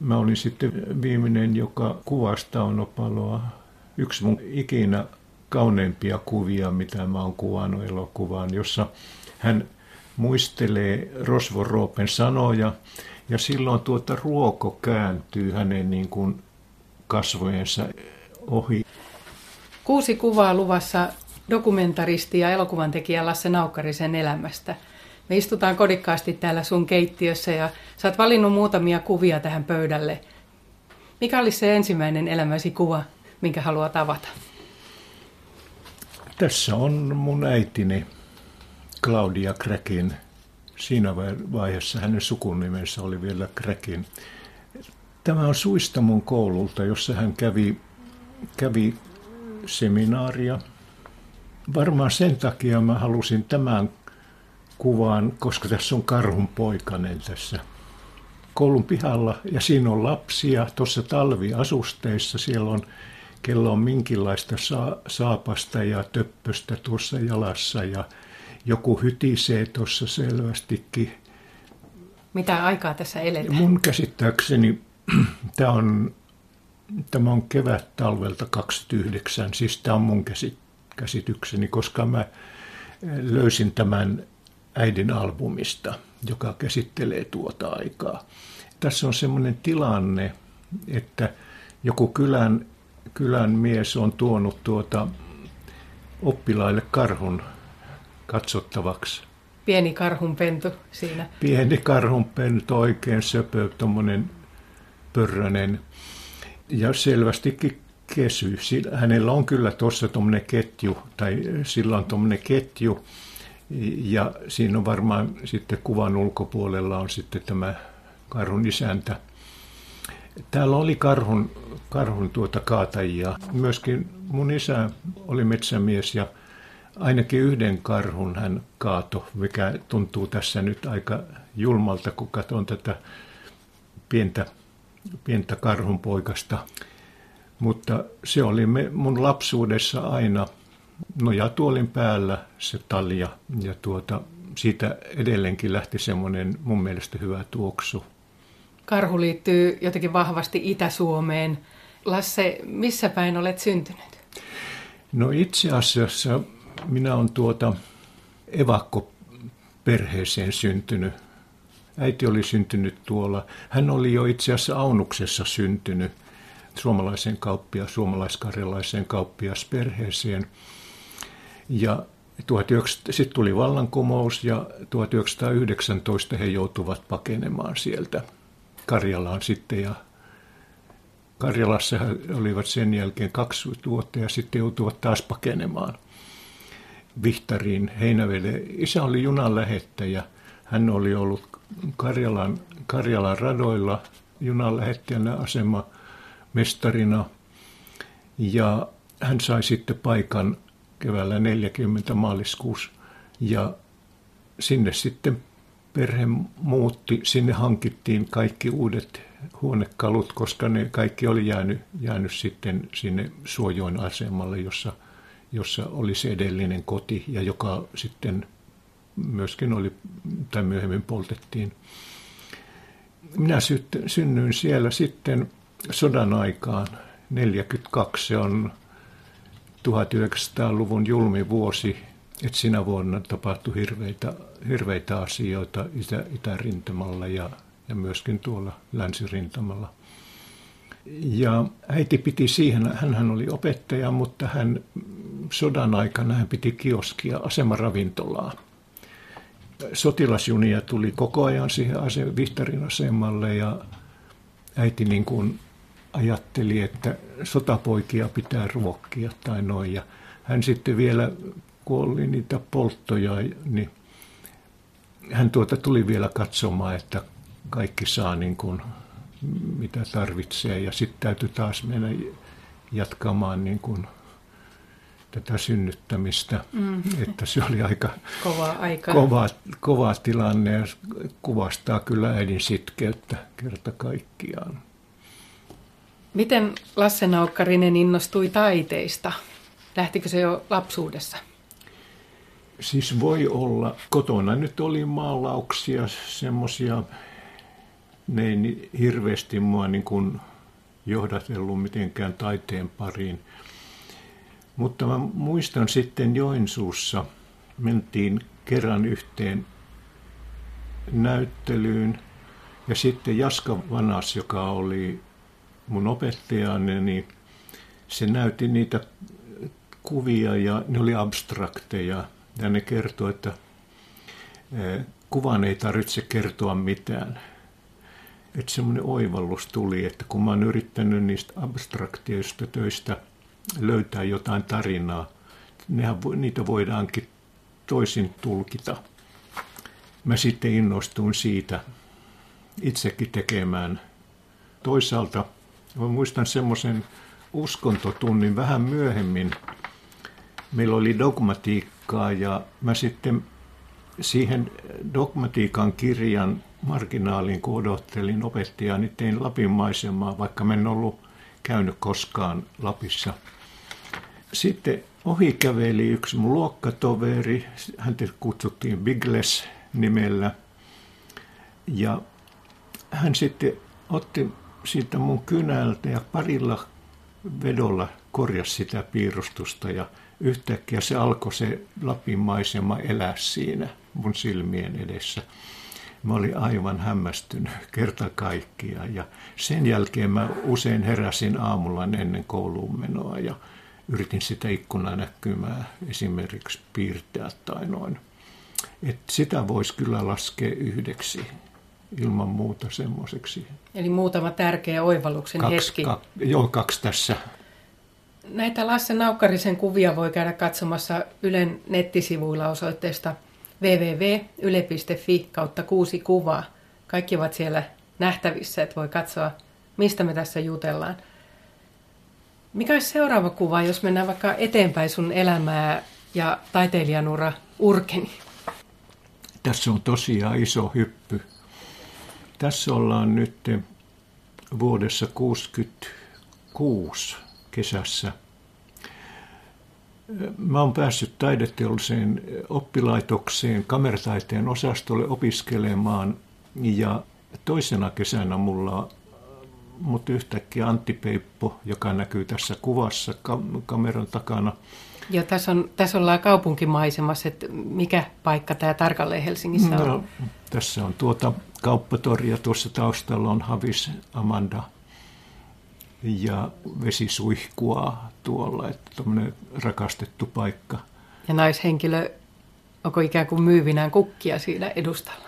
mä olin sitten viimeinen, joka kuvasi Taunopaloa. Yksi mun ikinä kauneimpia kuvia, mitä mä oon kuvannut elokuvaan, jossa hän muistelee Rosvo Roopen sanoja ja silloin tuota ruoko kääntyy hänen niin kuin kasvojensa ohi. Kuusi kuvaa luvassa dokumentaristi ja elokuvan tekijä Lasse Naukkarisen elämästä. Me istutaan kodikkaasti täällä sun keittiössä ja sä oot valinnut muutamia kuvia tähän pöydälle. Mikä olisi se ensimmäinen elämäsi kuva, minkä haluat avata? Tässä on mun äitini Claudia Kräkin. Siinä vaiheessa hänen sukunimensä oli vielä Kräkin. Tämä on Suistamon koululta, jossa hän kävi, kävi seminaaria. Varmaan sen takia mä halusin tämän kuvan, koska tässä on karhun poikanen tässä koulun pihalla ja siinä on lapsia tuossa talviasusteissa. Siellä on kello on minkinlaista saapasta ja töppöstä tuossa jalassa ja joku hytisee tuossa selvästikin. Mitä aikaa tässä eletään? Mun käsittääkseni tämä on, tämä on kevät talvelta 29, siis tämä on mun käsitykseni, koska mä löysin tämän äidin albumista, joka käsittelee tuota aikaa. Tässä on semmoinen tilanne, että joku kylän, kylän mies on tuonut tuota oppilaille karhun katsottavaksi. Pieni karhunpentu siinä. Pieni karhunpentu, oikein söpö, tuommoinen pörrönen ja selvästikin kesy. Hänellä on kyllä tuossa tuommoinen ketju, tai sillä on tuommoinen ketju, ja siinä on varmaan sitten kuvan ulkopuolella on sitten tämä karhun isäntä. Täällä oli karhun, karhun tuota kaatajia. Myöskin mun isä oli metsämies ja ainakin yhden karhun hän kaato, mikä tuntuu tässä nyt aika julmalta, kun katson tätä pientä, pientä karhun poikasta. Mutta se oli me, mun lapsuudessa aina nojatuolin päällä se talja ja tuota, siitä edelleenkin lähti semmoinen mun mielestä hyvä tuoksu. Karhu liittyy jotenkin vahvasti Itä-Suomeen. Lasse, missä päin olet syntynyt? No itse asiassa minä olen tuota evakkoperheeseen syntynyt. Äiti oli syntynyt tuolla. Hän oli jo itse asiassa Aunuksessa syntynyt suomalaisen kauppia, suomalaiskarjalaiseen kauppiasperheeseen. Ja sitten tuli vallankumous ja 1919 he joutuvat pakenemaan sieltä Karjalaan sitten ja Karjalassa he olivat sen jälkeen kaksi vuotta ja sitten joutuvat taas pakenemaan – Vihtariin Heinävelle. Isä oli junan lähettäjä. Hän oli ollut Karjalan, Karjalan radoilla junan lähettäjänä asema mestarina. Ja hän sai sitten paikan keväällä 40 maaliskuussa. Ja sinne sitten perhe muutti. Sinne hankittiin kaikki uudet huonekalut, koska ne kaikki oli jäänyt, jäänyt sitten sinne Suojoen asemalle, jossa – jossa oli se edellinen koti ja joka sitten myöskin oli, tai myöhemmin poltettiin. Minä synnyin siellä sitten sodan aikaan, 42, se on 1900-luvun julmi vuosi, että sinä vuonna tapahtui hirveitä, hirveitä asioita itä, itärintamalla ja, ja myöskin tuolla länsirintamalla. Ja äiti piti siihen, hän oli opettaja, mutta hän sodan aikana hän piti kioskia, asemaravintolaa. Sotilasjunia tuli koko ajan siihen ase, Vihtarin asemalle ja äiti niin kuin ajatteli, että sotapoikia pitää ruokkia tai noin. Ja hän sitten vielä, kun oli niitä polttoja, niin hän tuota tuli vielä katsomaan, että kaikki saa niin kuin mitä tarvitsee. Ja sitten täytyy taas mennä jatkamaan niin kuin tätä synnyttämistä. Mm. Että se oli aika kova, aika. Kova, kova tilanne ja kuvastaa kyllä äidin sitkeyttä kerta kaikkiaan. Miten Lasse Naukkarinen innostui taiteista? Lähtikö se jo lapsuudessa? Siis voi olla. Kotona nyt oli maalauksia, semmoisia ne ei hirveästi mua niin kuin johdatellut mitenkään taiteen pariin. Mutta mä muistan sitten Joensuussa, mentiin kerran yhteen näyttelyyn ja sitten Jaska Vanas, joka oli mun opettajani, niin se näytti niitä kuvia ja ne oli abstrakteja ja ne kertoi, että e, kuvan ei tarvitse kertoa mitään. Että semmoinen oivallus tuli, että kun mä oon yrittänyt niistä abstraktioista töistä löytää jotain tarinaa, nehän, niitä voidaankin toisin tulkita. Mä sitten innostuin siitä itsekin tekemään. Toisaalta mä muistan semmoisen uskontotunnin vähän myöhemmin. Meillä oli dogmatiikkaa ja mä sitten siihen dogmatiikan kirjan marginaaliin, kun odottelin opettajaa, niin tein Lapin maisemaa, vaikka mä en ollut käynyt koskaan Lapissa. Sitten ohi käveli yksi mun luokkatoveri, häntä kutsuttiin Bigles nimellä. Ja hän sitten otti siitä mun kynältä ja parilla vedolla korjasi sitä piirustusta ja yhtäkkiä se alkoi se Lapin maisema elää siinä mun silmien edessä. Mä olin aivan hämmästynyt kerta kaikkiaan ja sen jälkeen mä usein heräsin aamulla ennen kouluun menoa ja yritin sitä ikkunanäkymää esimerkiksi piirtää tai noin. Et sitä voisi kyllä laskea yhdeksi ilman muuta semmoiseksi. Eli muutama tärkeä oivalluksen kaksi, hetki. Ka, joo, kaksi tässä. Näitä Lasse Naukkarisen kuvia voi käydä katsomassa Ylen nettisivuilla osoitteesta www.yle.fi kautta kuusi kuvaa. Kaikki ovat siellä nähtävissä, että voi katsoa, mistä me tässä jutellaan. Mikä olisi seuraava kuva, jos mennään vaikka eteenpäin sun elämää ja taiteilijanura urkeni? Tässä on tosiaan iso hyppy. Tässä ollaan nyt vuodessa 1966 kesässä. Mä oon päässyt taideteolliseen oppilaitokseen kamerataiteen osastolle opiskelemaan ja toisena kesänä mulla mutta yhtäkkiä Antti Peippo, joka näkyy tässä kuvassa kameran takana. Joo, tässä, on, tässä ollaan kaupunkimaisemassa, että mikä paikka tämä tarkalleen Helsingissä on? No, tässä on tuota kauppatoria, tuossa taustalla on Havis Amanda ja vesi suihkua tuolla, että tämmöinen rakastettu paikka. Ja naishenkilö, onko ikään kuin myyvinään kukkia siinä edustalla?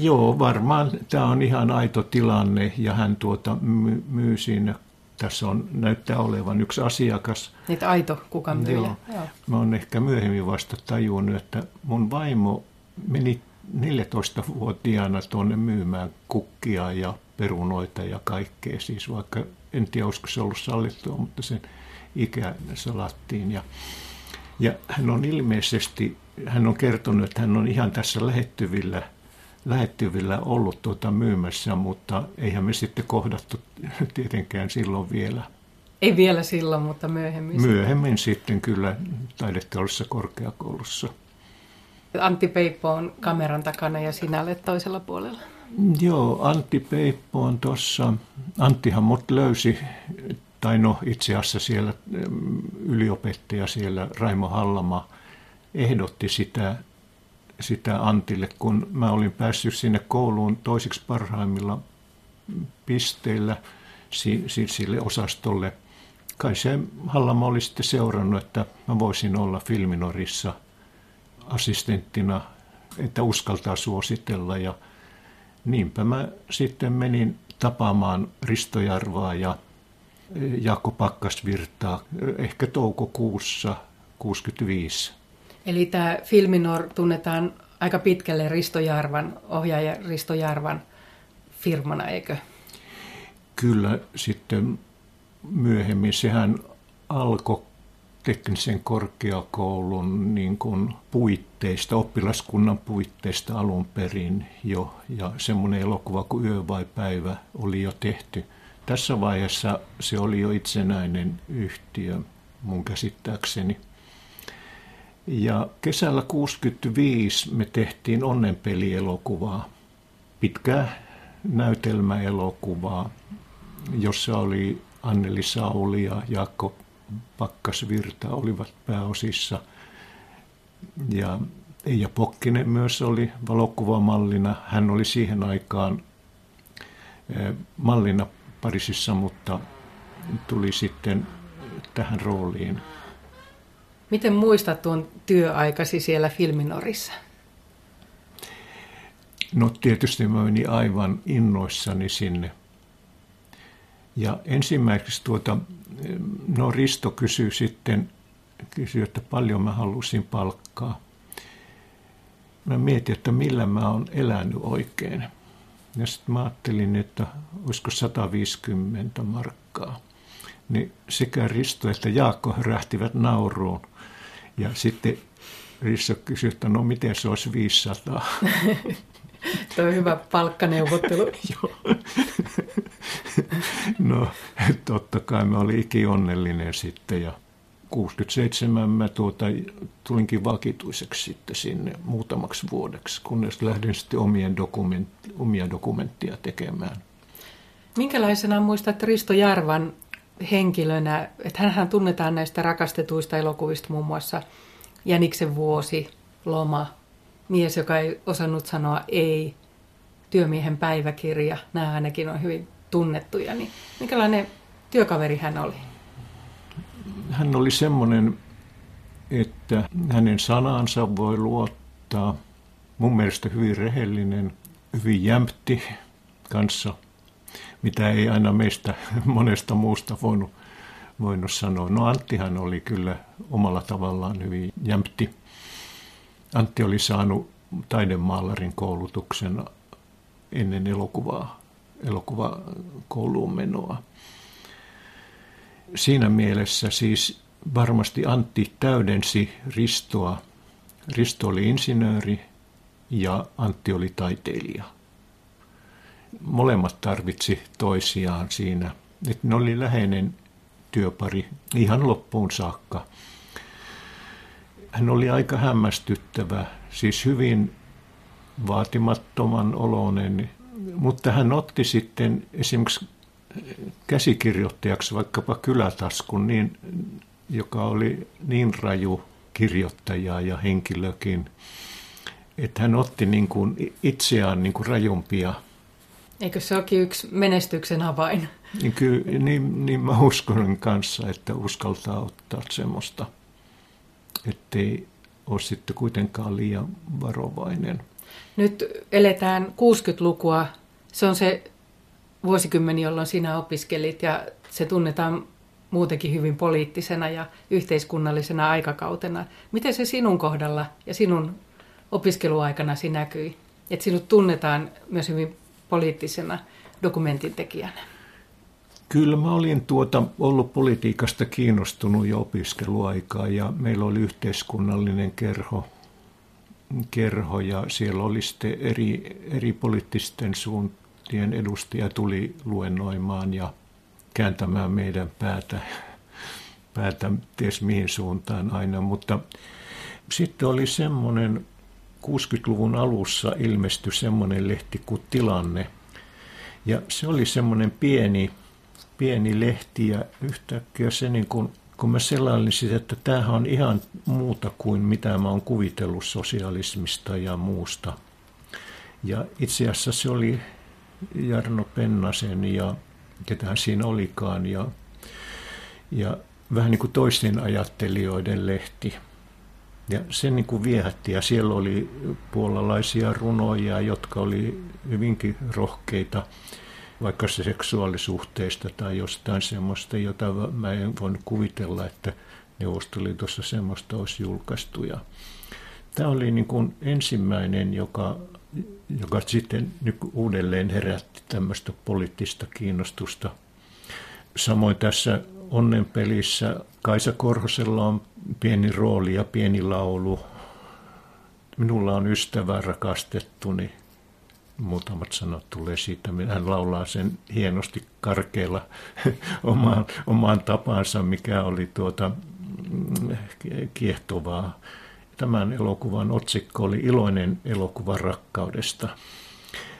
Joo, varmaan tämä on ihan aito tilanne ja hän tuota myy, myy siinä. Tässä on, näyttää olevan yksi asiakas. Niitä aito kuka myy. Joo. Joo. Mä oon ehkä myöhemmin vasta tajunnut, että mun vaimo meni 14-vuotiaana tuonne myymään kukkia ja perunoita ja kaikkea. Siis vaikka en tiedä, olisiko se ollut sallittua, mutta sen ikä salattiin. Ja, ja hän on ilmeisesti, hän on kertonut, että hän on ihan tässä lähettyvillä – lähettyvillä ollut tuota myymässä, mutta eihän me sitten kohdattu tietenkään silloin vielä. Ei vielä silloin, mutta myöhemmin. Myöhemmin sitten, sitten kyllä taideteollisessa korkeakoulussa. Antti Peippo on kameran takana ja sinä olet toisella puolella. Joo, Antti Peippo on tuossa. Anttihan mut löysi, tai no itse asiassa siellä mm, yliopettaja siellä, Raimo Hallama, ehdotti sitä sitä Antille, kun mä olin päässyt sinne kouluun toisiksi parhaimmilla pisteillä sille osastolle. Kai se Hallama oli sitten seurannut, että mä voisin olla Filminorissa assistenttina, että uskaltaa suositella. Ja niinpä mä sitten menin tapaamaan Risto Jarvaa ja Jaakko Pakkasvirtaa ehkä toukokuussa 65. Eli tämä Filminor tunnetaan aika pitkälle Risto Jarvan, ohjaaja Risto Jarvan firmana, eikö? Kyllä, sitten myöhemmin sehän alkoi teknisen korkeakoulun niin kuin puitteista, oppilaskunnan puitteista alun perin jo, ja semmoinen elokuva kuin Yö vai päivä oli jo tehty. Tässä vaiheessa se oli jo itsenäinen yhtiö mun käsittääkseni. Ja kesällä 65 me tehtiin onnenpelielokuvaa. Pitkää näytelmäelokuvaa, jossa oli Anneli Sauli ja Jaakko Pakkasvirta olivat pääosissa. Ja Eija Pokkinen myös oli valokuvamallina. Hän oli siihen aikaan eh, mallina Pariisissa, mutta tuli sitten tähän rooliin. Miten muistat tuon työaikasi siellä Filminorissa? No tietysti mä menin aivan innoissani sinne. Ja ensimmäiseksi tuota, no Risto kysyi sitten, kysyi, että paljon mä halusin palkkaa. Mä mietin, että millä mä oon elänyt oikein. Ja sitten mä ajattelin, että olisiko 150 markkaa. Niin sekä Risto että Jaakko rähtivät nauruun. Ja sitten Risto kysyi, että no miten se olisi 500. Tuo on hyvä palkkaneuvottelu. Joo. No, totta kai mä olin iki onnellinen sitten ja 67 mä tuota, tulinkin vakituiseksi sitten sinne muutamaksi vuodeksi, kunnes lähdin sitten omien dokument, omia dokumenttia tekemään. Minkälaisena muistat Risto Jarvan henkilönä, että hän tunnetaan näistä rakastetuista elokuvista muun muassa Jäniksen vuosi, Loma, mies, joka ei osannut sanoa ei, työmiehen päiväkirja, nämä ainakin on hyvin tunnettuja, niin minkälainen työkaveri hän oli? Hän oli semmoinen, että hänen sanansa voi luottaa. Mun mielestä hyvin rehellinen, hyvin jämpti kanssa, mitä ei aina meistä monesta muusta voinut, voinut sanoa. No Anttihan oli kyllä omalla tavallaan hyvin jämpti. Antti oli saanut taidemaalarin koulutuksen ennen elokuvaa, elokuvakouluun menoa. Siinä mielessä siis varmasti Antti täydensi Ristoa. Risto oli insinööri ja Antti oli taiteilija. Molemmat tarvitsi toisiaan siinä. Että ne oli läheinen työpari ihan loppuun saakka. Hän oli aika hämmästyttävä, siis hyvin vaatimattoman oloinen, mutta hän otti sitten esimerkiksi käsikirjoittajaksi vaikkapa Kylätaskun, niin, joka oli niin raju kirjoittaja ja henkilökin, että hän otti niin kuin itseään niin kuin rajumpia. Eikö se olekin yksi menestyksen avain? Niin, kyllä, niin, niin mä uskon kanssa, että uskaltaa ottaa semmoista, ettei ole sitten kuitenkaan liian varovainen. Nyt eletään 60-lukua. Se on se vuosikymmeni, jolloin sinä opiskelit ja se tunnetaan muutenkin hyvin poliittisena ja yhteiskunnallisena aikakautena. Miten se sinun kohdalla ja sinun opiskeluaikanasi näkyi? Että sinut tunnetaan myös hyvin poliittisena dokumentin tekijänä. Kyllä mä olin tuota, ollut politiikasta kiinnostunut jo opiskeluaikaa ja meillä oli yhteiskunnallinen kerho, kerho ja siellä oli sitten eri, eri poliittisten suuntien edustajia tuli luennoimaan ja kääntämään meidän päätä, päätä ties mihin suuntaan aina, mutta sitten oli semmoinen 60-luvun alussa ilmestyi semmoinen lehti kuin Tilanne. Ja se oli semmoinen pieni, pieni lehti ja yhtäkkiä se niin kuin, kun mä selailin sitä, että tämähän on ihan muuta kuin mitä mä oon kuvitellut sosialismista ja muusta. Ja itse asiassa se oli Jarno Pennasen ja ketään siinä olikaan ja, ja vähän niin kuin toisten ajattelijoiden lehti. Ja se niin kuin viehätti ja siellä oli puolalaisia runoja, jotka oli hyvinkin rohkeita vaikka se seksuaalisuhteista tai jostain semmoista, jota mä en voinut kuvitella, että Neuvostoliitossa semmoista olisi julkaistu. Ja tämä oli niin kuin ensimmäinen, joka, joka sitten nyt uudelleen herätti tämmöistä poliittista kiinnostusta. Samoin tässä onnenpelissä Kaisa Korhosella on pieni rooli ja pieni laulu. Minulla on ystävä rakastettu, niin muutamat sanat tulee siitä. Hän laulaa sen hienosti karkealla omaan, omaan tapansa, mikä oli tuota mm, kiehtovaa. Tämän elokuvan otsikko oli Iloinen elokuva rakkaudesta.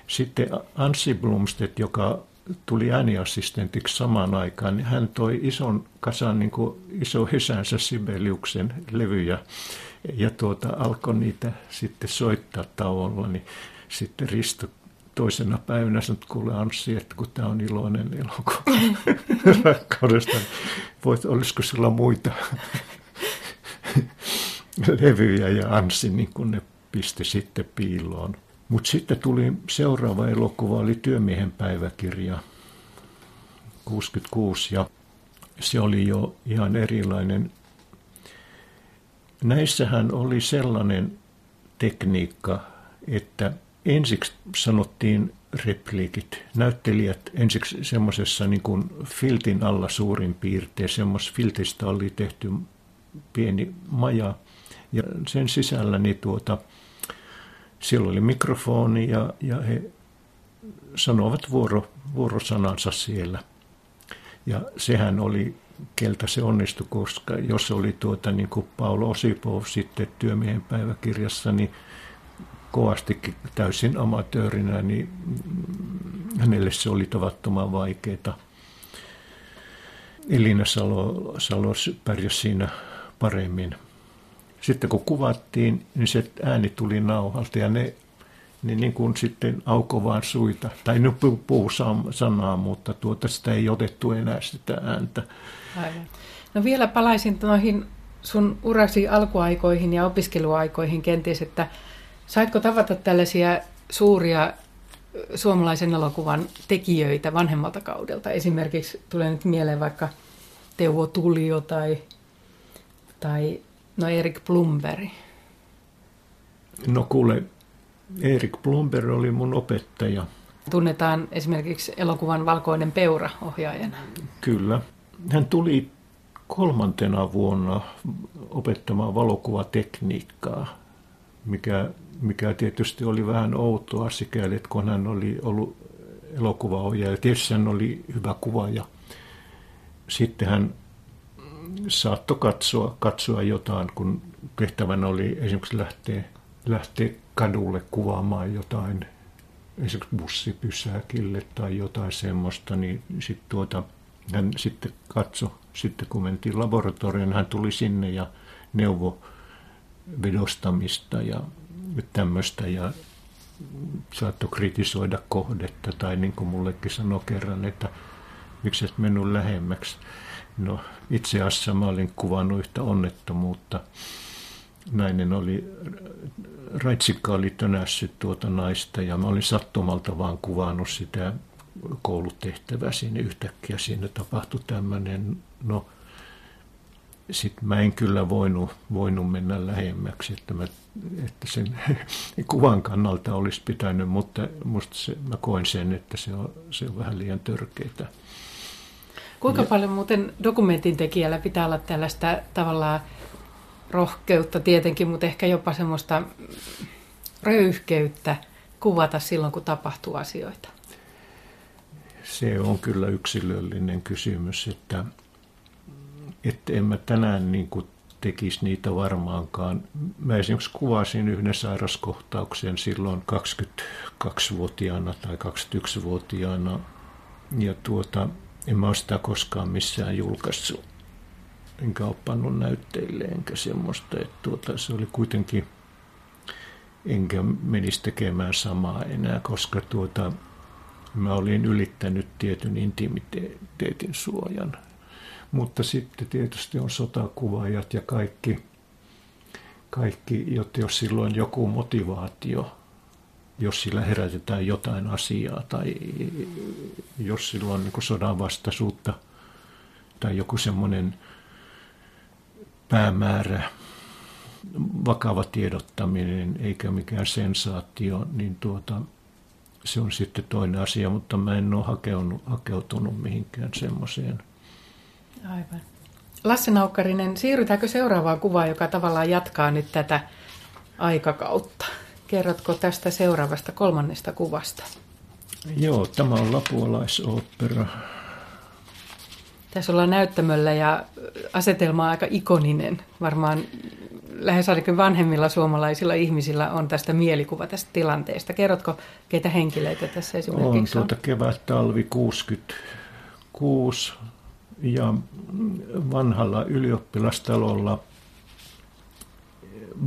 Sitten Anssi Blomstedt, joka tuli ääniassistentiksi samaan aikaan, niin hän toi ison kasan, niin kuin iso hesänsä Sibeliuksen levyjä ja tuota, alkoi niitä sitten soittaa tauolla, niin sitten Risto toisena päivänä sanoi, että kuule Anssi, että kun tämä on iloinen elokuva rakkaudesta, niin voit, olisiko sulla muita levyjä ja Anssi niin kun ne pisti sitten piiloon. Mutta sitten tuli seuraava elokuva, oli Työmiehen päiväkirja 66 ja se oli jo ihan erilainen. Näissähän oli sellainen tekniikka, että ensiksi sanottiin repliikit. Näyttelijät ensiksi semmoisessa niin filtin alla suurin piirtein. Semmoisesta filtistä oli tehty pieni maja ja sen sisällä niin tuota, siellä oli mikrofoni ja, ja he sanoivat vuoro, vuorosanansa siellä. Ja sehän oli, keltä se onnistui, koska jos oli tuota, niin kuin Paolo Osipov sitten työmiehen päiväkirjassa, niin kovastikin täysin amatöörinä, niin hänelle se oli tavattoman vaikeaa. Elina Salo, Salo pärjäsi siinä paremmin. Sitten kun kuvattiin, niin se ääni tuli nauhalta ja ne, ne niin kuin sitten auko vaan suita. Tai ne puhuu sanaa, mutta tuota sitä ei otettu enää sitä ääntä. Aivan. No vielä palaisin noihin sun urasi alkuaikoihin ja opiskeluaikoihin kenties, että saitko tavata tällaisia suuria suomalaisen elokuvan tekijöitä vanhemmalta kaudelta? Esimerkiksi tulee nyt mieleen vaikka Teuvo Tulio tai, tai No Erik Blumberg. No kuule, Erik Blumberg oli mun opettaja. Tunnetaan esimerkiksi elokuvan Valkoinen peura ohjaajana. Kyllä. Hän tuli kolmantena vuonna opettamaan valokuvatekniikkaa, mikä, mikä tietysti oli vähän outoa sikäli, että kun hän oli ollut elokuvaohjaaja. Tietysti hän oli hyvä kuvaaja. Sitten hän saattoi katsoa, katsoa jotain, kun tehtävänä oli esimerkiksi lähteä, lähteä kadulle kuvaamaan jotain, esimerkiksi bussipysäkille tai jotain semmoista, niin sit tuota, hän sitten katsoi, sitten kun mentiin laboratorioon, hän tuli sinne ja neuvo vedostamista ja tämmöistä ja saattoi kritisoida kohdetta tai niin kuin mullekin sanoi kerran, että miksi et mennyt lähemmäksi. No itse asiassa mä olin kuvannut yhtä onnettomuutta. Nainen oli, raitsikka oli tönässyt tuota naista ja mä olin sattumalta vaan kuvannut sitä koulutehtävää sinne yhtäkkiä. Siinä tapahtui tämmöinen, no sitten mä en kyllä voinut, voinut mennä lähemmäksi, että, mä, että sen kuvan kannalta olisi pitänyt, mutta musta se, mä koin sen, että se on, se on vähän liian törkeää. Kuinka ja. paljon muuten dokumentin tekijällä pitää olla tällaista tavallaan rohkeutta tietenkin, mutta ehkä jopa semmoista röyhkeyttä kuvata silloin, kun tapahtuu asioita? Se on kyllä yksilöllinen kysymys, että, että en mä tänään niin kuin tekisi niitä varmaankaan. Mä esimerkiksi kuvasin yhden sairaskohtauksen silloin 22-vuotiaana tai 21-vuotiaana ja tuota, en mä sitä koskaan missään julkaissut, enkä ole pannut näytteille, enkä semmoista. Että tuota, se oli kuitenkin, enkä menisi tekemään samaa enää, koska tuota, mä olin ylittänyt tietyn intimiteetin suojan. Mutta sitten tietysti on sotakuvaajat ja kaikki, kaikki jos silloin joku motivaatio – jos sillä herätetään jotain asiaa tai jos sillä on niin sodan vastaisuutta tai joku semmoinen päämäärä, vakava tiedottaminen eikä mikään sensaatio, niin tuota, se on sitten toinen asia, mutta mä en ole hakeutunut, hakeutunut mihinkään semmoiseen. Aivan. Lasse Naukkarinen, siirrytäänkö seuraavaan kuvaan, joka tavallaan jatkaa nyt tätä aikakautta? Kerrotko tästä seuraavasta kolmannesta kuvasta? Joo, tämä on lapualaisopera. Tässä ollaan näyttämöllä ja asetelma on aika ikoninen. Varmaan lähes ainakin vanhemmilla suomalaisilla ihmisillä on tästä mielikuva tästä tilanteesta. Kerrotko, keitä henkilöitä tässä esimerkiksi on? On tuota kevät-talvi 66 ja vanhalla ylioppilastalolla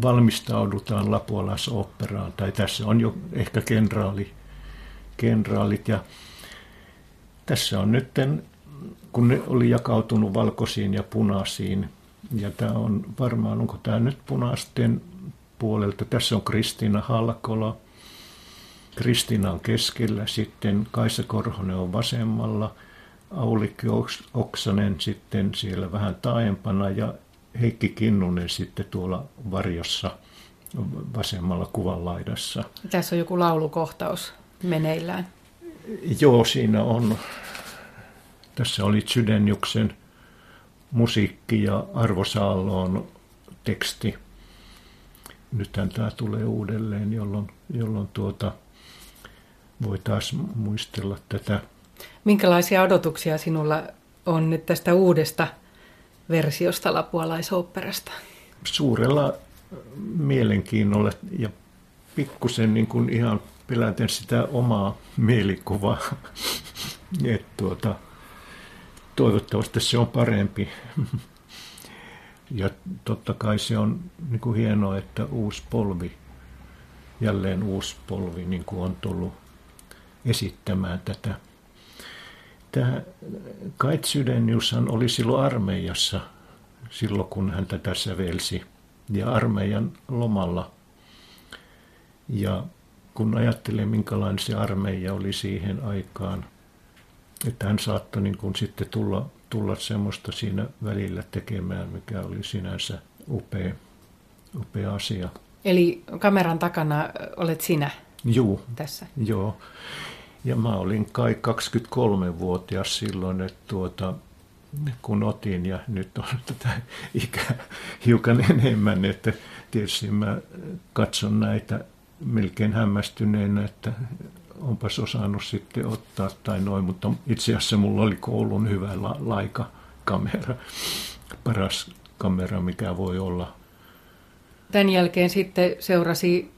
valmistaudutaan lapualaisopperaan, tai tässä on jo ehkä kenraali, kenraalit. Ja tässä on nyt, kun ne oli jakautunut valkoisiin ja punaisiin, ja tämä on varmaan, onko tämä nyt punaisten puolelta. Tässä on Kristiina Halkola. Kristiina on keskellä, sitten Kaisa Korhonen on vasemmalla, Aulikki Oksanen sitten siellä vähän taaempana ja Heikki Kinnunen sitten tuolla varjossa vasemmalla kuvan laidassa. Tässä on joku laulukohtaus meneillään. Joo, siinä on. Tässä oli Sydänjuksen musiikki ja Arvo Saalloon teksti. Nythän tämä tulee uudelleen, jolloin, jolloin tuota, voi taas muistella tätä. Minkälaisia odotuksia sinulla on nyt tästä uudesta versiosta lapualaisopperasta? Suurella mielenkiinnolla ja pikkusen niin kuin ihan peläten sitä omaa mielikuvaa. Et tuota, toivottavasti se on parempi. Ja totta kai se on niin kuin hienoa, että uusi polvi, jälleen uusi polvi niin kuin on tullut esittämään tätä Tämä Kait Sydeniushan oli silloin armeijassa, silloin kun hän tätä sävelsi, ja armeijan lomalla. Ja kun ajattelee, minkälainen se armeija oli siihen aikaan, että hän saattoi niin kuin sitten tulla, tulla semmoista siinä välillä tekemään, mikä oli sinänsä upea, upea asia. Eli kameran takana olet sinä Juu, tässä? Joo. Ja mä olin kai 23-vuotias silloin, että tuota, kun otin ja nyt on tätä ikää hiukan enemmän, että tietysti mä katson näitä melkein hämmästyneenä, että onpas osannut sitten ottaa tai noin, mutta itse asiassa mulla oli koulun hyvä la- laika-kamera, paras kamera, mikä voi olla. Tämän jälkeen sitten seurasi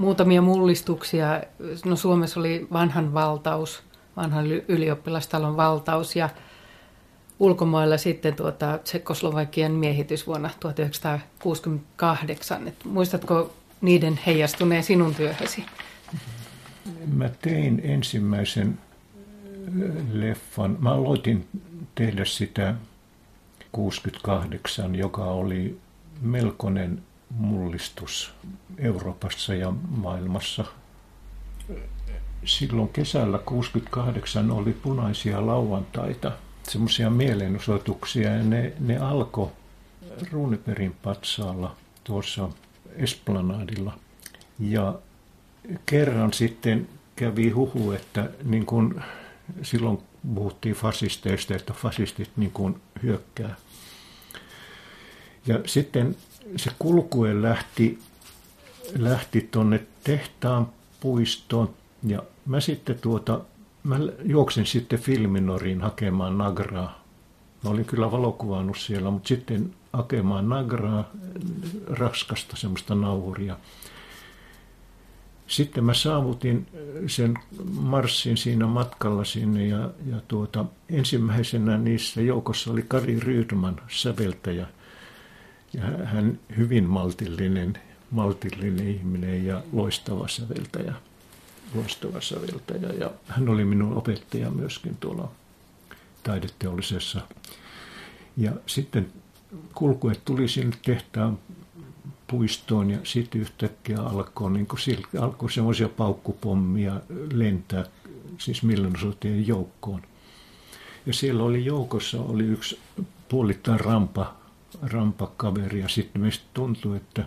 muutamia mullistuksia. No Suomessa oli vanhan valtaus, vanhan ylioppilastalon valtaus ja ulkomailla sitten tuota Tsekoslovakian miehitys vuonna 1968. Et muistatko niiden heijastuneen sinun työhösi? Mä tein ensimmäisen leffan. Mä aloitin tehdä sitä 68, joka oli melkoinen mullistus Euroopassa ja maailmassa. Silloin kesällä 68 oli punaisia lauantaita, semmoisia mielenosoituksia, ja ne, ne alkoi Ruuniperin patsaalla tuossa Esplanadilla. Ja kerran sitten kävi huhu, että niin kun silloin puhuttiin fasisteista, että fasistit niin kun hyökkää. Ja sitten se kulkue lähti, lähti tuonne tehtaan puistoon ja mä sitten tuota, mä juoksin sitten Filminoriin hakemaan Nagraa. Mä olin kyllä valokuvannut siellä, mutta sitten hakemaan Nagraa, raskasta semmoista nauhuria. Sitten mä saavutin sen marssin siinä matkalla sinne ja, ja tuota, ensimmäisenä niissä joukossa oli Kari Rydman, säveltäjä – ja hän hyvin maltillinen, maltillinen ihminen ja loistava säveltäjä. Loistava säveltäjä. Ja hän oli minun opettaja myöskin tuolla taideteollisessa. Ja sitten kulkuet tuli sinne tehtaan puistoon ja sitten yhtäkkiä alkoi, niin kuin, alkoi semmoisia paukkupommia lentää siis mielenosoittajien joukkoon. Ja siellä oli joukossa oli yksi puolittain rampa rampakaveri ja sitten meistä tuntui, että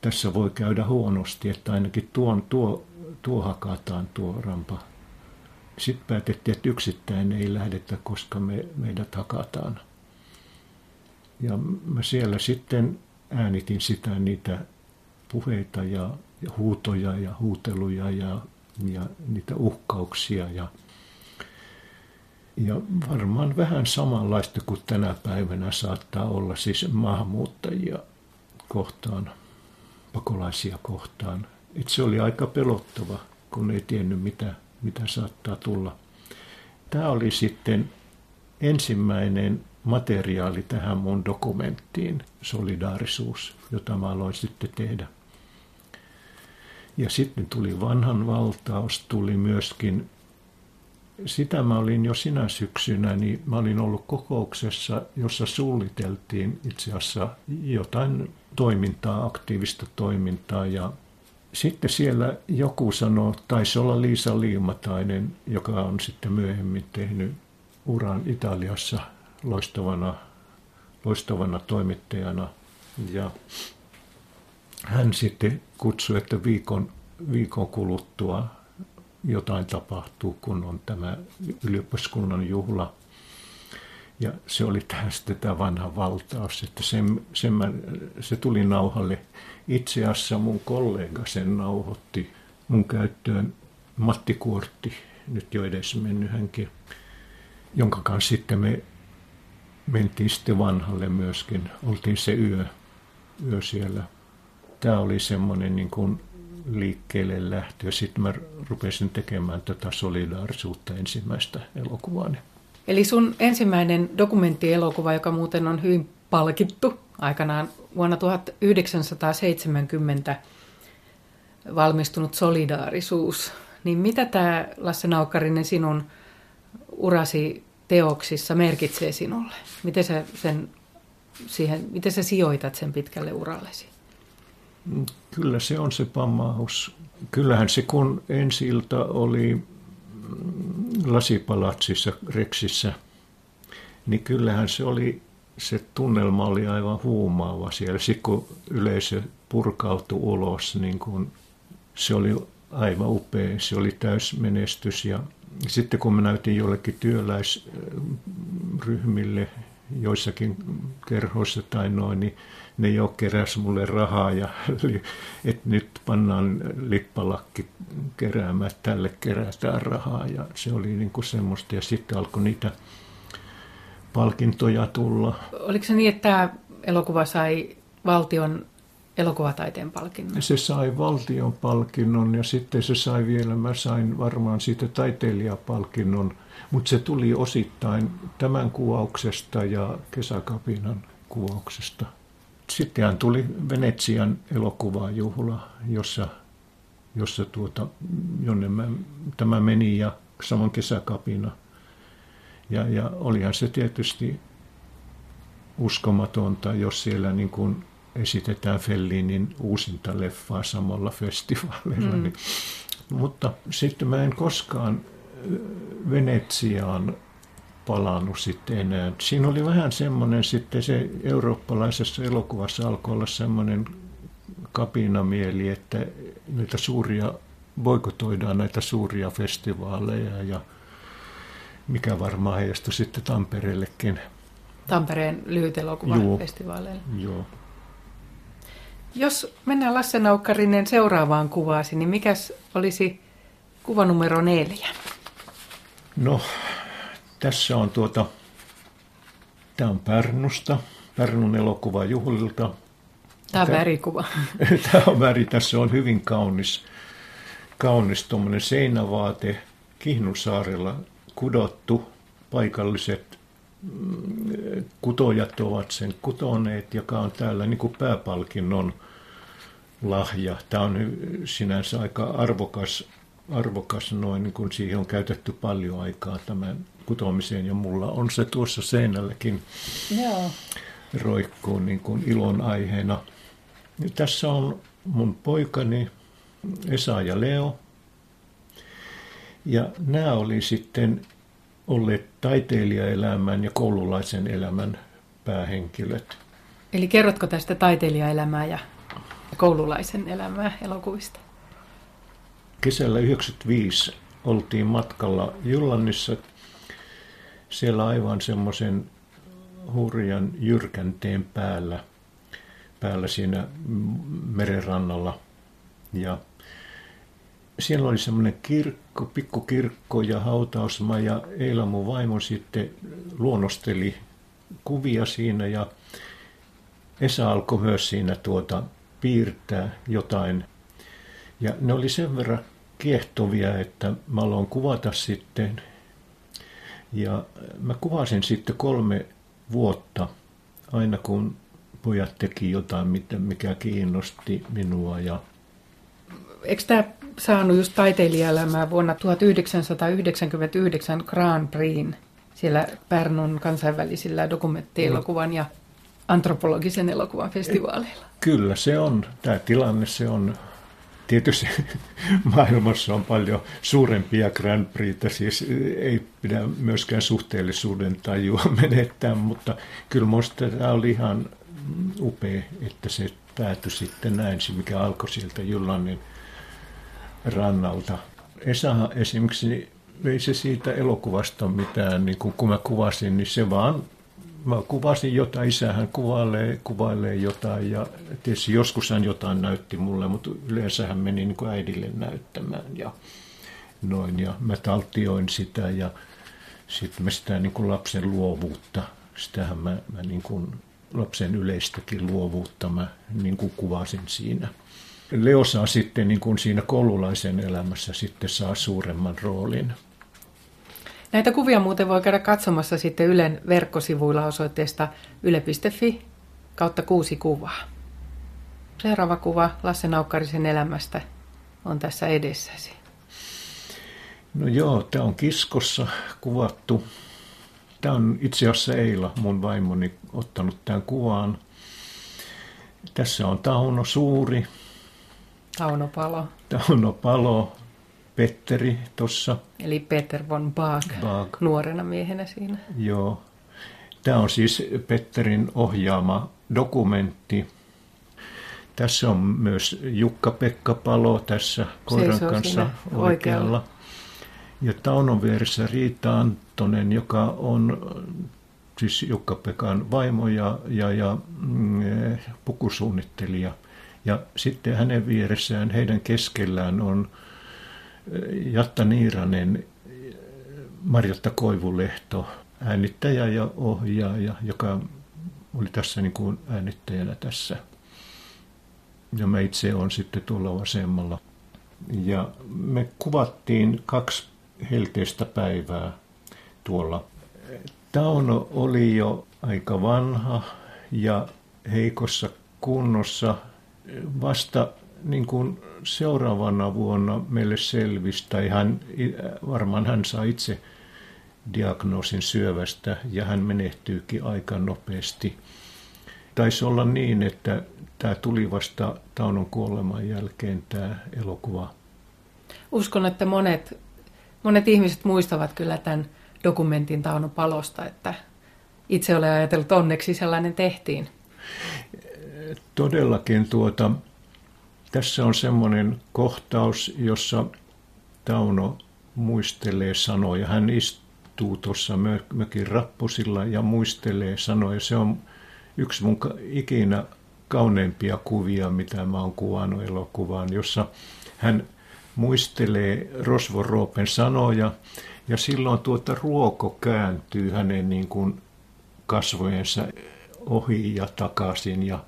tässä voi käydä huonosti, että ainakin tuon, tuo, tuo hakataan tuo rampa. Sitten päätettiin, että yksittäin ei lähdetä, koska me, meidät hakataan. Ja mä siellä sitten äänitin sitä niitä puheita ja, ja huutoja ja huuteluja ja, ja niitä uhkauksia ja ja varmaan vähän samanlaista kuin tänä päivänä saattaa olla siis maahanmuuttajia kohtaan, pakolaisia kohtaan. Et se oli aika pelottava, kun ei tiennyt mitä, mitä saattaa tulla. Tämä oli sitten ensimmäinen materiaali tähän mun dokumenttiin, solidaarisuus, jota mä aloin sitten tehdä. Ja sitten tuli vanhan valtaus, tuli myöskin, sitä mä olin jo sinä syksynä, niin mä olin ollut kokouksessa, jossa suunniteltiin itse asiassa jotain toimintaa, aktiivista toimintaa ja sitten siellä joku sanoi, taisi olla Liisa Liimatainen, joka on sitten myöhemmin tehnyt uran Italiassa loistavana, loistavana toimittajana. Ja hän sitten kutsui, että viikon, viikon kuluttua jotain tapahtuu, kun on tämä ylioppilaskunnan juhla. Ja se oli tämä sitten tämä vanha valtaus, että sen, sen mä, se tuli nauhalle. Itse asiassa mun kollega sen nauhoitti mun käyttöön Matti Kuortti, nyt jo edes mennyt hänkin, jonka kanssa sitten me mentiin sitten vanhalle myöskin. Oltiin se yö, yö siellä. Tämä oli semmoinen niin kuin liikkeelle lähtö. Sitten mä rupesin tekemään tätä solidaarisuutta ensimmäistä elokuvaani. Eli sun ensimmäinen dokumenttielokuva, joka muuten on hyvin palkittu aikanaan vuonna 1970 valmistunut Solidaarisuus, niin mitä tämä Lasse Naukkarinen sinun urasi teoksissa merkitsee sinulle? Miten sä, sen, siihen, miten sä sijoitat sen pitkälle urallesi? Kyllä se on se pammaus. Kyllähän se kun ensi ilta oli lasipalatsissa, Reksissä, niin kyllähän se oli, se tunnelma oli aivan huumaava siellä. Sitten kun yleisö purkautui ulos, niin kun se oli aivan upea, se oli täysmenestys ja sitten kun mä näytin jollekin työläisryhmille joissakin kerhoissa tai noin, niin ne jo keräs mulle rahaa ja että nyt pannaan lippalakki keräämään, että tälle kerätään rahaa ja se oli niin kuin semmoista ja sitten alkoi niitä palkintoja tulla. Oliko se niin, että tämä elokuva sai valtion elokuvataiteen palkinnon? Se sai valtion palkinnon ja sitten se sai vielä, mä sain varmaan siitä taiteilijapalkinnon, mutta se tuli osittain tämän kuvauksesta ja kesäkapinan kuvauksesta. Sittenhän tuli Venetsian elokuvajuhla, jossa, jossa tuota, jonne mä, tämä meni ja saman kesäkapina. Ja, ja olihan se tietysti uskomatonta, jos siellä niin kuin esitetään Fellinin uusinta leffaa samalla festivaalilla. Mm. Niin, mutta sitten mä en koskaan Venetsiaan palannut sitten enää. Siinä oli vähän semmoinen sitten se eurooppalaisessa elokuvassa alkoi olla semmoinen kapinamieli, että näitä suuria, boikotoidaan näitä suuria festivaaleja ja mikä varmaan heijastui sitten Tampereellekin. Tampereen lyhyt elokuvafestivaaleille. Joo. joo. Jos mennään Lasse Naukkarinen seuraavaan kuvaasi, niin mikäs olisi kuva numero neljä? No, tässä on tuota, tämä on Pärnusta, Pärnun elokuva juhlilta. Tämä on värikuva. Tämä on väri, tässä on hyvin kaunis, kaunis tuommoinen seinävaate Kihnunsaarella kudottu. Paikalliset mm, kutojat ovat sen kutoneet, joka on täällä niin kuin pääpalkinnon lahja. Tämä on sinänsä aika arvokas, arvokas noin, niin kuin siihen on käytetty paljon aikaa tämän kutomiseen ja mulla on se tuossa seinälläkin Joo. roikkuu niin kuin ilon aiheena. Tässä on mun poikani Esa ja Leo. Ja nämä oli sitten olleet taiteilijaelämän ja koululaisen elämän päähenkilöt. Eli kerrotko tästä taiteilijaelämää ja koululaisen elämää elokuvista? Kesällä 1995 oltiin matkalla Jyllannissa siellä aivan semmoisen hurjan jyrkänteen päällä, päällä siinä merenrannalla. Ja siellä oli semmoinen kirkko, pikkukirkko ja hautausma ja Eila mun vaimo sitten luonnosteli kuvia siinä ja Esa alkoi myös siinä tuota piirtää jotain. Ja ne oli sen verran kiehtovia, että mä aloin kuvata sitten. Ja mä kuvasin sitten kolme vuotta, aina kun pojat teki jotain, mikä kiinnosti minua. Ja... Eikö tämä saanut just taiteilijaelämää vuonna 1999 Grand Prix siellä Pärnun kansainvälisillä dokumenttielokuvan ja antropologisen elokuvan festivaaleilla? Kyllä se on. Tämä tilanne se on tietysti maailmassa on paljon suurempia Grand Prixtä, siis ei pidä myöskään suhteellisuuden tajua menettää, mutta kyllä minusta tämä oli ihan upea, että se päätyi sitten näin, mikä alkoi sieltä Jyllannin rannalta. Esa esimerkiksi ei se siitä elokuvasta mitään, niin kun, kun mä kuvasin, niin se vaan, mä kuvasin jotain, isähän kuvailee, kuvailee jotain ja tietysti joskus hän jotain näytti mulle, mutta yleensä hän meni niin kuin äidille näyttämään ja noin ja mä taltioin sitä ja sitten mä sitä niin kuin lapsen luovuutta, sitähän mä, mä niin kuin lapsen yleistäkin luovuutta mä niin kuin kuvasin siinä. Leo saa sitten niin kuin siinä koululaisen elämässä sitten saa suuremman roolin. Näitä kuvia muuten voi käydä katsomassa sitten Ylen verkkosivuilla osoitteesta yle.fi kautta kuusi kuvaa. Seuraava kuva Lasse Naukkarisen elämästä on tässä edessäsi. No joo, tämä on kiskossa kuvattu. Tämä on itse asiassa Eila, mun vaimoni, ottanut tämän kuvaan. Tässä on Tauno Suuri. Tauno Palo. Tauno Palo, Petteri tuossa. Eli Peter von Baag, Baag, nuorena miehenä siinä. Joo. Tämä on siis Petterin ohjaama dokumentti. Tässä on myös Jukka-Pekka Palo tässä koiran Seisoo kanssa oikealla. oikealla. Ja Taunon vieressä Riita Anttonen, joka on siis Jukka-Pekan vaimo ja, ja, ja mm, pukusuunnittelija. Ja sitten hänen vieressään, heidän keskellään on Jatta Niiranen, Marjatta Koivulehto, äänittäjä ja ohjaaja, joka oli tässä niin kuin äänittäjänä tässä. Ja mä itse olen sitten tuolla vasemmalla. Ja me kuvattiin kaksi helteistä päivää tuolla. Tauno oli jo aika vanha ja heikossa kunnossa. Vasta niin kuin seuraavana vuonna meille selvisi, tai hän, varmaan hän saa itse diagnoosin syövästä ja hän menehtyykin aika nopeasti. Taisi olla niin, että tämä tuli vasta Taunon kuoleman jälkeen tämä elokuva. Uskon, että monet, monet ihmiset muistavat kyllä tämän dokumentin Tauno palosta, että itse olen ajatellut onneksi sellainen tehtiin. Todellakin tuota, tässä on semmoinen kohtaus, jossa Tauno muistelee sanoja. Hän istuu tuossa mökin rappusilla ja muistelee sanoja. Se on yksi mun ikinä kauneimpia kuvia, mitä mä oon kuvannut elokuvaan, jossa hän muistelee Rosvo Roopen sanoja ja silloin tuota ruoko kääntyy hänen niin kuin kasvojensa ohi ja takaisin ja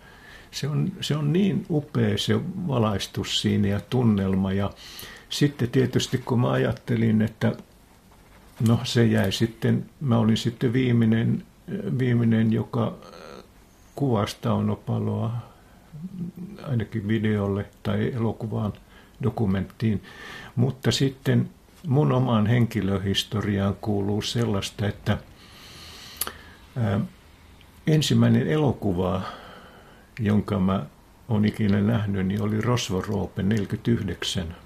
se on, se on niin upea se valaistus siinä ja tunnelma. Ja sitten tietysti kun mä ajattelin, että no se jäi sitten, mä olin sitten viimeinen, viimeinen joka kuvasi Taunopaloa ainakin videolle tai elokuvaan, dokumenttiin. Mutta sitten mun omaan henkilöhistoriaan kuuluu sellaista, että ää, ensimmäinen elokuva, jonka mä olen ikinä nähnyt, niin oli Rosvoroope 49.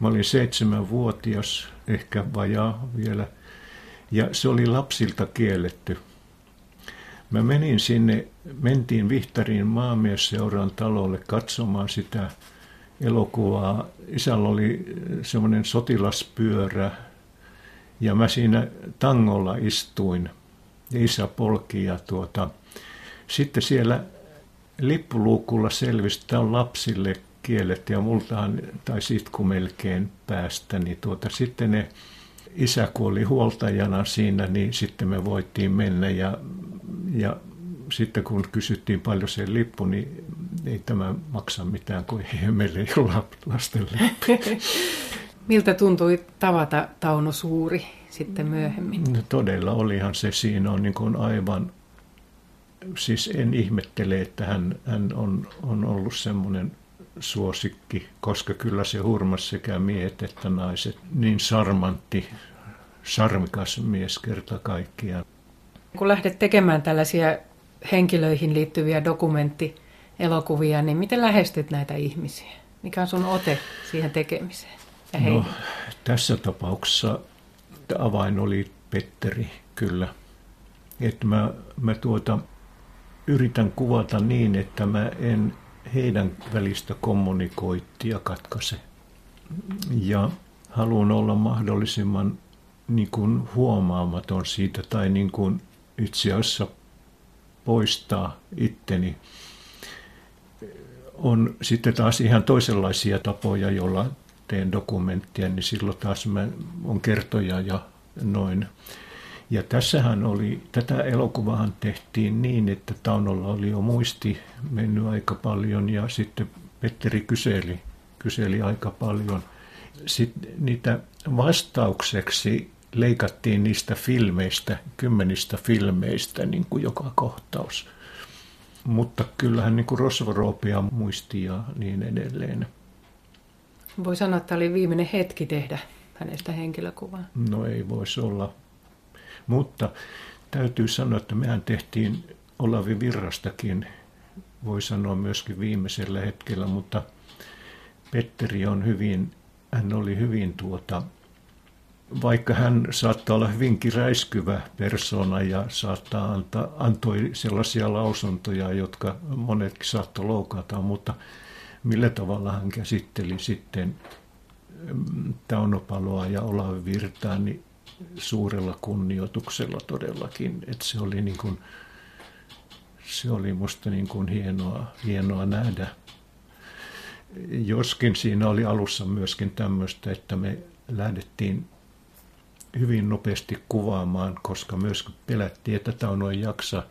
Mä olin seitsemänvuotias, ehkä vajaa vielä, ja se oli lapsilta kielletty. Mä menin sinne, mentiin Vihtarin maamiesseuran talolle katsomaan sitä elokuvaa. Isällä oli semmoinen sotilaspyörä, ja mä siinä tangolla istuin, isä polki, ja tuota, sitten siellä lippuluukulla selvisi, on lapsille kielet ja multahan tai sitku melkein päästä, niin tuota, sitten ne isä kuoli huoltajana siinä, niin sitten me voitiin mennä ja, ja sitten kun kysyttiin paljon se lippu, niin ei tämä maksa mitään, kun ei meillä ei ole lasten lippu. Miltä tuntui tavata Tauno Suuri sitten myöhemmin? No todella olihan se siinä on niin kuin aivan, siis en ihmettele, että hän, hän on, on ollut semmoinen suosikki, koska kyllä se hurmas sekä miehet että naiset. Niin sarmantti, sarmikas mies kerta kaikkiaan. Kun lähdet tekemään tällaisia henkilöihin liittyviä dokumenttielokuvia, niin miten lähestyt näitä ihmisiä? Mikä on sun ote siihen tekemiseen? Ja no, tässä tapauksessa avain oli Petteri, kyllä. Että mä, mä tuota, yritän kuvata niin, että mä en heidän välistä kommunikoittia katkaise. Ja haluan olla mahdollisimman niin kuin huomaamaton siitä tai niin kuin itse asiassa poistaa itteni. On sitten taas ihan toisenlaisia tapoja, joilla teen dokumenttia, niin silloin taas mä on kertoja ja noin. Ja tässähän oli, tätä elokuvahan tehtiin niin, että Taunolla oli jo muisti mennyt aika paljon ja sitten Petteri kyseli, kyseli aika paljon. Sitten niitä vastaukseksi leikattiin niistä filmeistä, kymmenistä filmeistä niin kuin joka kohtaus. Mutta kyllähän niin kuin Rosvoropia muisti ja niin edelleen. Voi sanoa, että oli viimeinen hetki tehdä hänestä henkilökuvaa. No ei voisi olla. Mutta täytyy sanoa, että mehän tehtiin Olavi Virrastakin, voi sanoa myöskin viimeisellä hetkellä, mutta Petteri on hyvin, hän oli hyvin tuota, vaikka hän saattaa olla hyvinkin räiskyvä persona ja saattaa antaa, antoi sellaisia lausuntoja, jotka monetkin saattoi loukata, mutta millä tavalla hän käsitteli sitten mm, Taunopaloa ja Olavi Virtaa, niin suurella kunnioituksella todellakin. Että se oli niin kuin, se oli musta niin kuin hienoa, hienoa nähdä. Joskin siinä oli alussa myöskin tämmöistä, että me lähdettiin hyvin nopeasti kuvaamaan, koska myös pelättiin, että Tauno ei jaksa.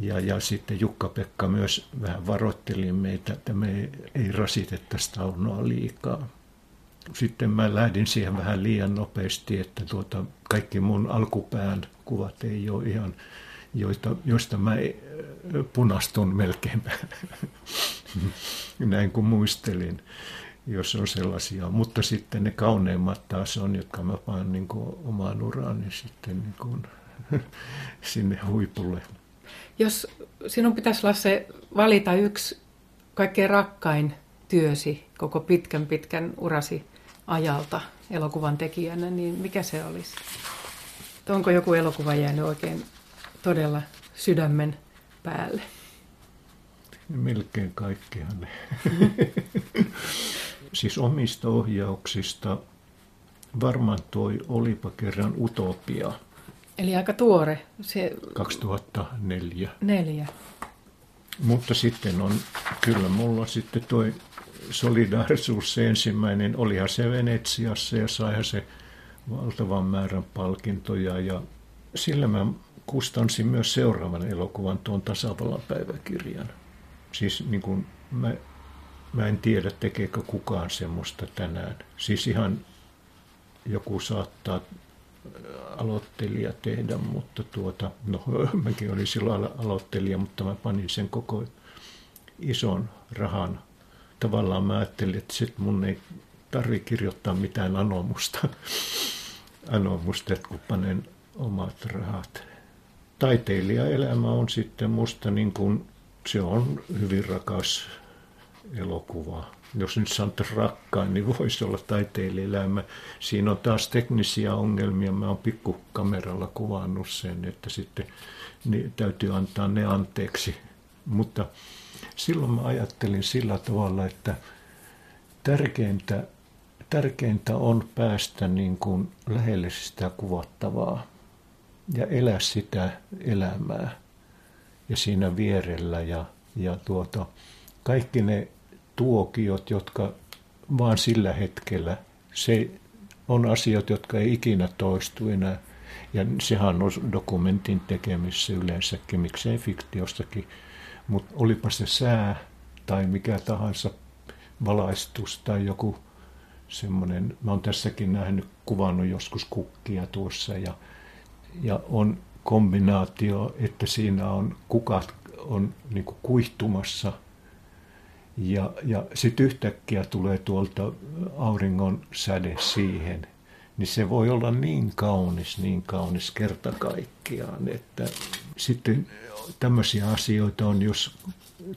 Ja, ja sitten Jukka-Pekka myös vähän varoitteli meitä, että me ei rasitettaisi Taunoa liikaa. Sitten mä lähdin siihen vähän liian nopeasti, että tuota, kaikki mun alkupään kuvat ei ole ihan, joista, joista mä punastun melkein näin kuin muistelin jos on sellaisia. Mutta sitten ne kauneimmat taas on, jotka mä paan niin omaan uraan, niin sitten niin kuin sinne huipulle. Jos sinun pitäisi Lasse valita yksi kaikkein rakkain työsi koko pitkän pitkän urasi ajalta elokuvan tekijänä, niin mikä se olisi? Onko joku elokuva jäänyt oikein todella sydämen päälle? Melkein kaikkihan siis omista ohjauksista varmaan toi Olipa kerran Utopia. Eli aika tuore. Se... 2004. Neljä. Mutta sitten on, kyllä mulla sitten toi solidaarisuus se ensimmäinen, olihan se Venetsiassa ja saihan se valtavan määrän palkintoja ja sillä mä kustansin myös seuraavan elokuvan tuon tasavallan päiväkirjan. Siis niin kuin mä Mä en tiedä, tekeekö kukaan semmoista tänään. Siis ihan joku saattaa äh, aloittelija tehdä, mutta tuota, no mäkin olin silloin aloittelija, mutta mä panin sen koko ison rahan. Tavallaan mä ajattelin, että sit mun ei tarvi kirjoittaa mitään anomusta, anomusta että kun panen omat rahat. Taiteilijaelämä on sitten musta niin kuin, se on hyvin rakas elokuva. Jos nyt sanotaan rakkain, niin voisi olla taiteilijaelämä. Siinä on taas teknisiä ongelmia. Mä oon pikkukameralla kuvannut sen, että sitten niin täytyy antaa ne anteeksi. Mutta silloin mä ajattelin sillä tavalla, että tärkeintä, tärkeintä on päästä niin kuin lähelle sitä kuvattavaa ja elää sitä elämää ja siinä vierellä ja, ja tuota, kaikki ne tuokiot, jotka vaan sillä hetkellä, se on asiat, jotka ei ikinä toistu enää. Ja sehän on dokumentin tekemissä yleensäkin, miksei fiktiostakin. Mutta olipa se sää tai mikä tahansa valaistus tai joku semmoinen, mä oon tässäkin nähnyt, kuvannut joskus kukkia tuossa ja, ja on kombinaatio, että siinä on kukat on niin kuihtumassa. Ja, ja sitten yhtäkkiä tulee tuolta auringon säde siihen, niin se voi olla niin kaunis, niin kaunis kerta kaikkiaan, että sitten tämmöisiä asioita on, jos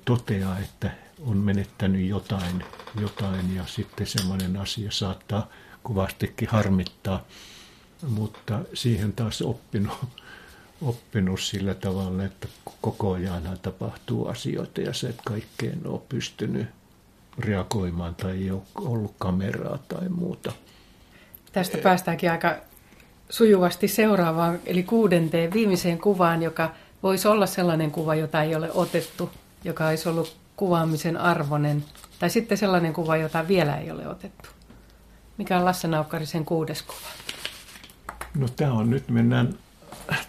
toteaa, että on menettänyt jotain, jotain ja sitten semmoinen asia saattaa kovastikin harmittaa, mutta siihen taas oppinut, oppinut sillä tavalla, että koko ajan tapahtuu asioita ja se, että kaikkeen ole pystynyt reagoimaan tai ei ole ollut kameraa tai muuta. Tästä päästäänkin aika sujuvasti seuraavaan, eli kuudenteen viimeiseen kuvaan, joka voisi olla sellainen kuva, jota ei ole otettu, joka olisi ollut kuvaamisen arvoinen, tai sitten sellainen kuva, jota vielä ei ole otettu. Mikä on Lasse Naukkarisen kuudes kuva? No tämä on nyt, mennään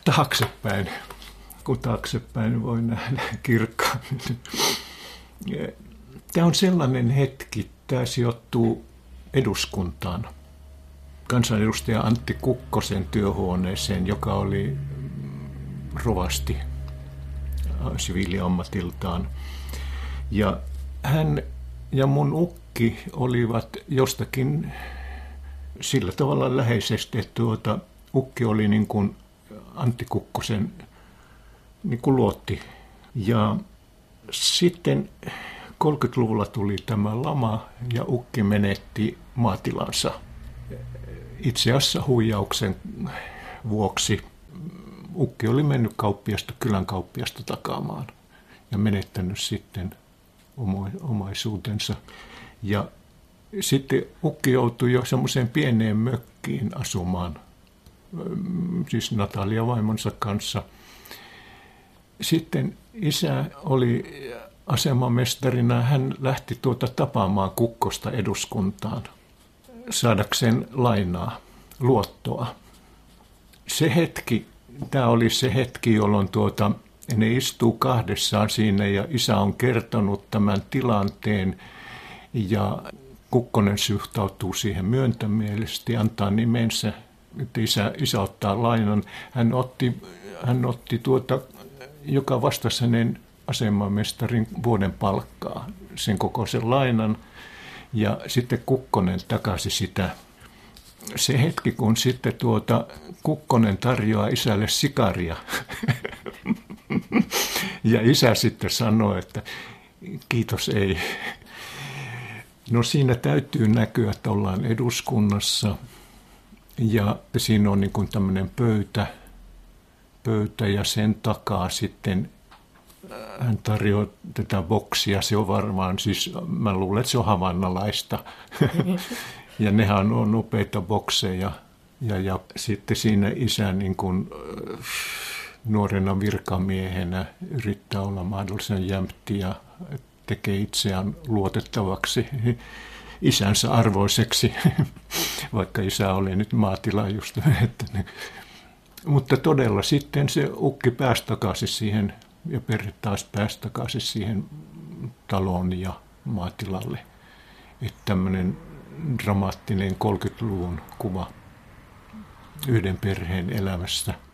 taaksepäin, kun taaksepäin voi nähdä kirkkaammin. Tämä on sellainen hetki, tämä sijoittuu eduskuntaan. Kansanedustaja Antti Kukkosen työhuoneeseen, joka oli rovasti siviiliammatiltaan. Ja hän ja mun ukki olivat jostakin sillä tavalla läheisesti, että tuota, ukki oli niin kuin Antti Kukkosen niin kuin luotti. Ja sitten 30-luvulla tuli tämä lama ja ukki menetti maatilansa. Itse asiassa huijauksen vuoksi ukki oli mennyt kauppiasta, kylän kauppiasta takaamaan ja menettänyt sitten omaisuutensa. Ja sitten ukki joutui jo semmoiseen pieneen mökkiin asumaan, mm, siis Natalia vaimonsa kanssa. Sitten isä oli asemamestarina, hän lähti tuota tapaamaan kukkosta eduskuntaan saadakseen lainaa, luottoa. Se hetki, tämä oli se hetki, jolloin tuota, ne istuu kahdessaan siinä ja isä on kertonut tämän tilanteen ja Kukkonen suhtautuu siihen myöntämielisesti, antaa nimensä, että isä, isä ottaa lainan. Hän otti, hän otti tuota, joka vastasi hänen asemamestarin vuoden palkkaa, sen kokoisen lainan. Ja sitten Kukkonen takaisin sitä. Se hetki, kun sitten tuota, Kukkonen tarjoaa isälle sikaria, ja isä sitten sanoi, että kiitos ei. No siinä täytyy näkyä, että ollaan eduskunnassa ja siinä on niin kuin tämmöinen pöytä, pöytä ja sen takaa sitten hän tarjoaa tätä boksia, se on varmaan, siis mä luulen, että se on havannalaista. ja nehän on nopeita bokseja. Ja, ja sitten siinä isä niin kuin, äh, nuorena virkamiehenä yrittää olla mahdollisen jämpti ja tekee itseään luotettavaksi isänsä arvoiseksi, vaikka isä oli nyt maatila just. Että. Mutta todella sitten se ukki pääsi takaisin siihen ja perhe taas pääsi takaisin siihen taloon ja maatilalle. Että tämmöinen dramaattinen 30-luvun kuva yhden perheen elämästä –